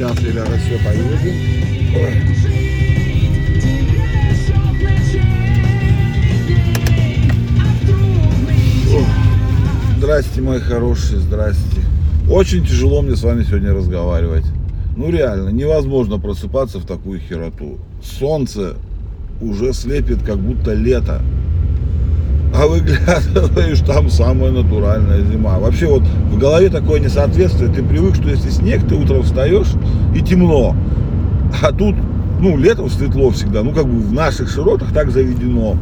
Сейчас, ребята, все поедем. Здрасте, мои хорошие, здрасте. Очень тяжело мне с вами сегодня разговаривать. Ну реально, невозможно просыпаться в такую хероту. Солнце уже слепит, как будто лето. А выглядываешь, там самая натуральная зима. Вообще вот в голове такое несоответствие. Ты привык, что если снег, ты утром встаешь и темно. А тут, ну, летом светло всегда. Ну, как бы в наших широтах так заведено.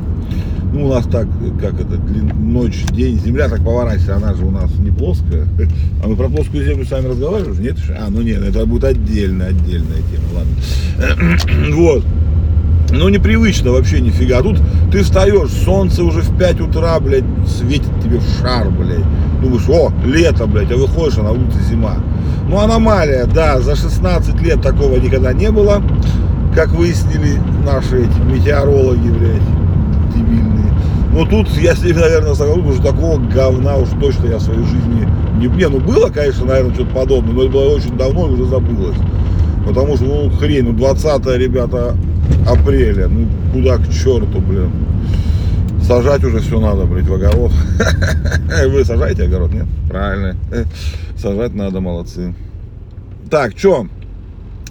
Ну, у нас так, как это, ночь, день, земля так поворачивается, она же у нас не плоская. А мы про плоскую землю с вами разговариваем? Нет? А, ну нет, это будет отдельная, отдельная тема, ладно. Вот. Ну, непривычно вообще нифига. А тут ты встаешь, солнце уже в 5 утра, блядь, светит тебе в шар, блядь. Думаешь, о, лето, блядь, а выходишь, а на улице зима. Ну, аномалия, да, за 16 лет такого никогда не было, как выяснили наши эти метеорологи, блядь, дебильные. Но тут я с ними, наверное, согласен, что такого говна уж точно я в своей жизни не... Не, ну было, конечно, наверное, что-то подобное, но это было очень давно и уже забылось. Потому что, ну, хрень, ну, 20 ребята, апреля, ну, куда к черту, блин. Сажать уже все надо, блядь, в огород. Вы сажаете огород, нет? Правильно. Сажать надо, молодцы. Так, что?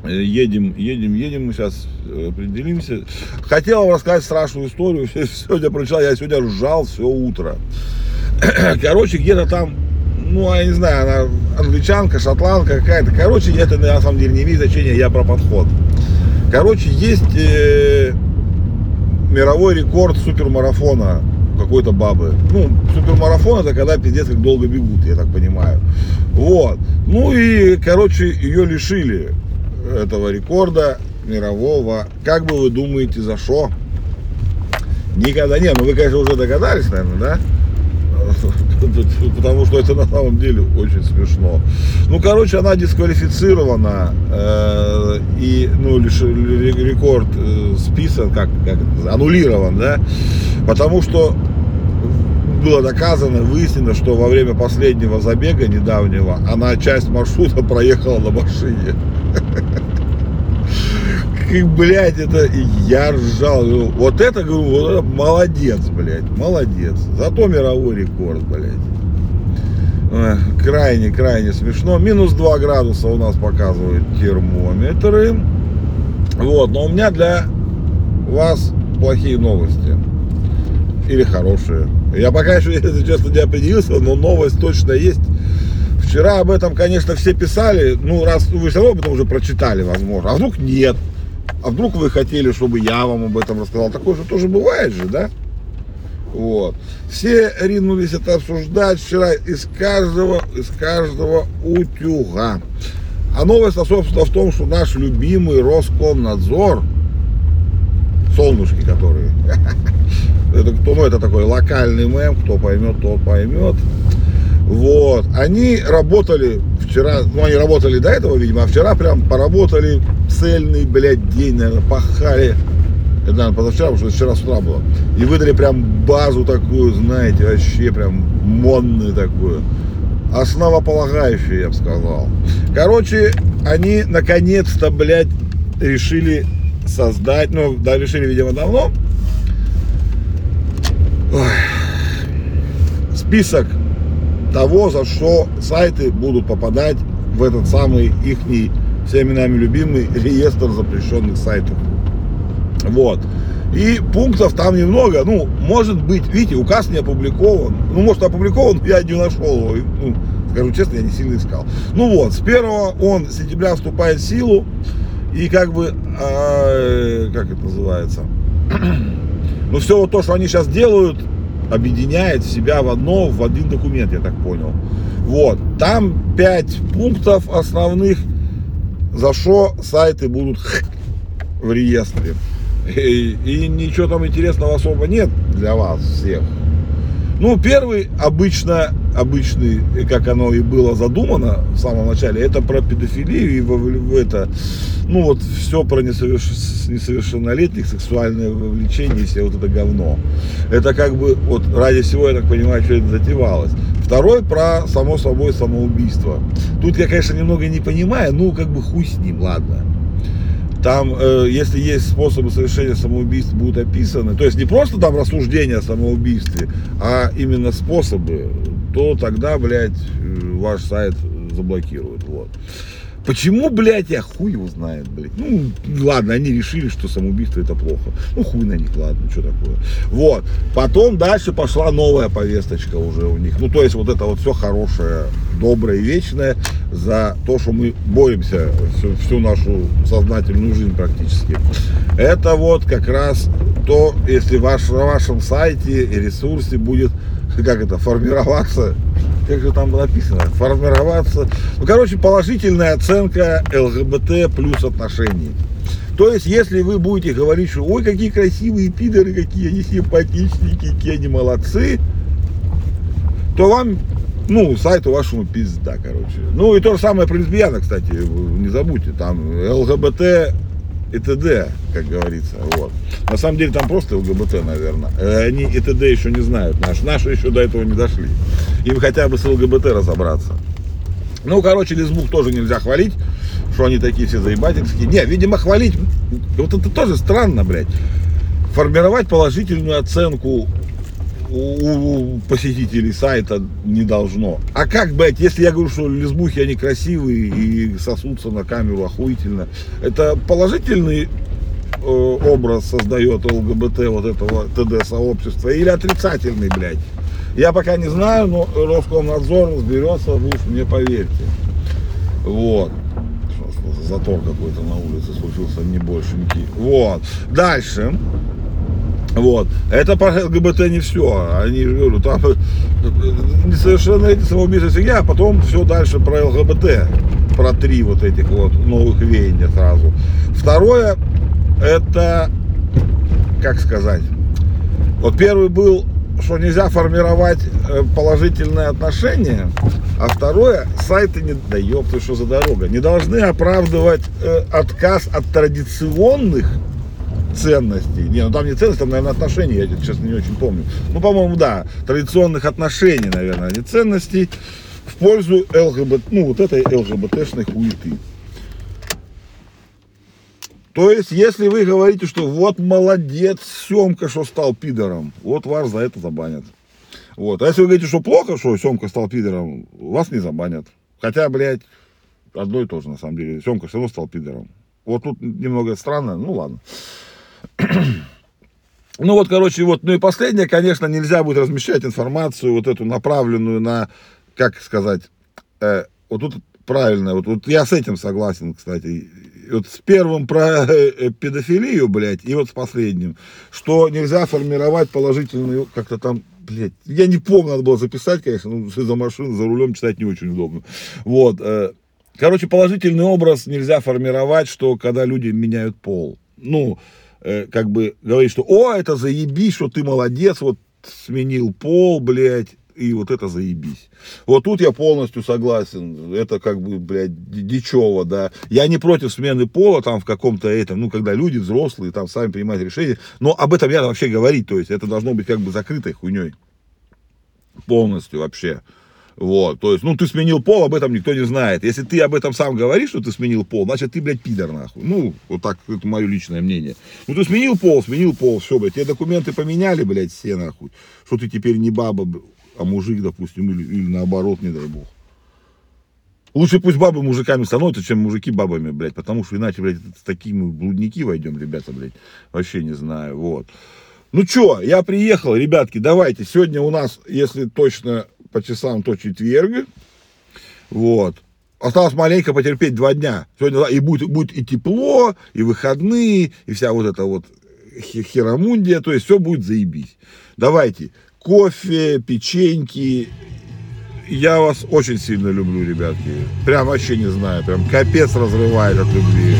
Едем, едем, едем, мы сейчас определимся. Хотел вам рассказать страшную историю. Сегодня прочитал, я сегодня ржал все утро. Короче, где-то там, ну, я не знаю, она англичанка, шотландка какая-то. Короче, это на самом деле не имеет значения, я про подход. Короче, есть э, мировой рекорд супермарафона какой-то бабы. Ну, супермарафон это когда пиздец как долго бегут, я так понимаю. Вот. Ну и, короче, ее лишили этого рекорда мирового. Как бы вы думаете, за что? Никогда не, ну вы, конечно, уже догадались, наверное, да? Потому что это на самом деле очень смешно. Ну, короче, она дисквалифицирована э, и, ну, лишь рекорд э, списан, как, как аннулирован, да? Потому что было доказано, выяснено, что во время последнего забега недавнего она часть маршрута проехала на машине. Как, блядь, это я ржал. Вот это, говорю, вот это молодец, блядь, молодец. Зато мировой рекорд, блядь. Эх, Крайне, крайне смешно. Минус 2 градуса у нас показывают термометры. Вот, но у меня для вас плохие новости. Или хорошие. Я пока еще, если честно, не определился, но новость точно есть. Вчера об этом, конечно, все писали. Ну, раз вы все равно об этом уже прочитали, возможно. А вдруг нет? А вдруг вы хотели, чтобы я вам об этом рассказал? Такое же тоже бывает же, да? Вот. Все ринулись это обсуждать вчера из каждого, из каждого утюга. А новость, собственно, в том, что наш любимый Роскомнадзор, солнышки которые, это кто, ну, это такой локальный мем, кто поймет, тот поймет. Вот, они работали вчера, ну, они работали до этого, видимо, а вчера прям поработали цельный, блядь, день, наверное, пахали. Это, наверное, позавчера, потому что вчера с утра было. И выдали прям базу такую, знаете, вообще прям модную такую. Основополагающую, я бы сказал. Короче, они наконец-то, блядь, решили создать, ну, да, решили, видимо, давно, Ой. список того, за что сайты будут попадать в этот самый ихний всеми нами любимый реестр запрещенных сайтов. Вот. И пунктов там немного. Ну, может быть, видите, указ не опубликован. Ну, может, опубликован, я не нашел его. Ну, скажу честно, я не сильно искал. Ну вот, с 1 он сентября вступает в силу. И как бы, э, как это называется? ну, все вот то, что они сейчас делают, объединяет себя в одно, в один документ, я так понял. Вот, там 5 пунктов основных, за что сайты будут в реестре. И, и ничего там интересного особо нет для вас всех. Ну, первый обычно, обычный, как оно и было задумано в самом начале, это про педофилию и в это, ну вот все про несоверш... несовершеннолетних, сексуальное вовлечение и все вот это говно. Это как бы, вот ради всего, я так понимаю, что это затевалось. Второй про, само собой, самоубийство. Тут я, конечно, немного не понимаю, ну, как бы хуй с ним, ладно. Там, э, если есть способы совершения самоубийств, будут описаны. То есть не просто там рассуждение о самоубийстве, а именно способы, то тогда, блядь, э, ваш сайт заблокируют. Вот. Почему, блядь, я хуй его знает, блядь. Ну, ладно, они решили, что самоубийство это плохо. Ну, хуй на них, ладно, что такое. Вот. Потом дальше пошла новая повесточка уже у них. Ну, то есть вот это вот все хорошее, доброе и вечное за то, что мы боремся всю, всю нашу сознательную жизнь практически. Это вот как раз то, если ваш, на вашем сайте и ресурсе будет, как это, формироваться как же там написано, формироваться. Ну, короче, положительная оценка ЛГБТ плюс отношений. То есть, если вы будете говорить, что ой, какие красивые пидоры, какие они симпатичники, какие они молодцы, то вам, ну, сайту вашему пизда, короче. Ну, и то же самое про лесбиянок, кстати, не забудьте, там ЛГБТ и т.д., как говорится. Вот. На самом деле там просто ЛГБТ, наверное. Э, они и т.д. еще не знают. Наш, наши еще до этого не дошли. Им хотя бы с ЛГБТ разобраться. Ну, короче, лесбух тоже нельзя хвалить, что они такие все заебательские. Не, видимо, хвалить, вот это тоже странно, блядь. Формировать положительную оценку у посетителей сайта не должно. А как, блядь, если я говорю, что лесбухи, они красивые и сосутся на камеру охуительно, это положительный э, образ создает ЛГБТ вот этого ТД-сообщества или отрицательный, блядь? Я пока не знаю, но Роскомнадзор разберется, вы уж мне поверьте. Вот. Затор какой-то на улице случился, не большенький. Вот. Дальше. Вот. Это по ЛГБТ не все. Они, говорю, там несовершеннолетие самоубийство фигня, а потом все дальше про ЛГБТ. Про три вот этих вот новых веяния сразу. Второе, это, как сказать, вот первый был, что нельзя формировать э, положительные отношения, а второе, сайты не, да ёпты, что за дорога, не должны оправдывать э, отказ от традиционных ценностей. Не, ну там не ценности, там, наверное, отношения, я честно не очень помню. Ну, по-моему, да, традиционных отношений, наверное, а не ценностей в пользу ЛГБТ, ну, вот этой ЛГБТшной хуеты. То есть, если вы говорите, что вот молодец, Семка, что стал пидором, вот вас за это забанят. Вот. А если вы говорите, что плохо, что Семка стал пидором, вас не забанят. Хотя, блядь, одно и то же, на самом деле. Семка все равно стал пидором. Вот тут немного странно, ну ладно. Ну вот, короче, вот, ну и последнее, конечно, нельзя будет размещать информацию вот эту направленную на, как сказать, э, вот тут правильно, вот, вот я с этим согласен, кстати, вот с первым про э, э, педофилию, блядь, и вот с последним, что нельзя формировать положительную, как-то там, блядь, я не помню, надо было записать, конечно, ну, за машину, за рулем читать не очень удобно, вот, э, короче, положительный образ нельзя формировать, что когда люди меняют пол, ну, Э, как бы говорить, что о, это заебись, что ты молодец, вот сменил пол, блядь, и вот это заебись. Вот тут я полностью согласен. Это как бы, блядь, дичево, да. Я не против смены пола там в каком-то этом, ну, когда люди взрослые там сами принимают решения. Но об этом я вообще говорить. То есть это должно быть как бы закрытой хуйней. Полностью вообще. Вот, то есть, ну, ты сменил пол, об этом никто не знает. Если ты об этом сам говоришь, что ты сменил пол, значит, ты, блядь, пидор, нахуй. Ну, вот так, это мое личное мнение. Ну, ты сменил пол, сменил пол, все, блядь, тебе документы поменяли, блядь, все, нахуй. Что ты теперь не баба, а мужик, допустим, или, или наоборот, не дай бог. Лучше пусть бабы мужиками становятся, чем мужики бабами, блядь, потому что иначе, блядь, с такими блудники войдем, ребята, блядь, вообще не знаю, вот. Ну что, я приехал, ребятки, давайте, сегодня у нас, если точно по часам то четверг. Вот. Осталось маленько потерпеть два дня. Сегодня и будет, будет и тепло, и выходные, и вся вот эта вот херомундия, то есть все будет заебись. Давайте, кофе, печеньки. Я вас очень сильно люблю, ребятки. Прям вообще не знаю, прям капец разрывает от любви.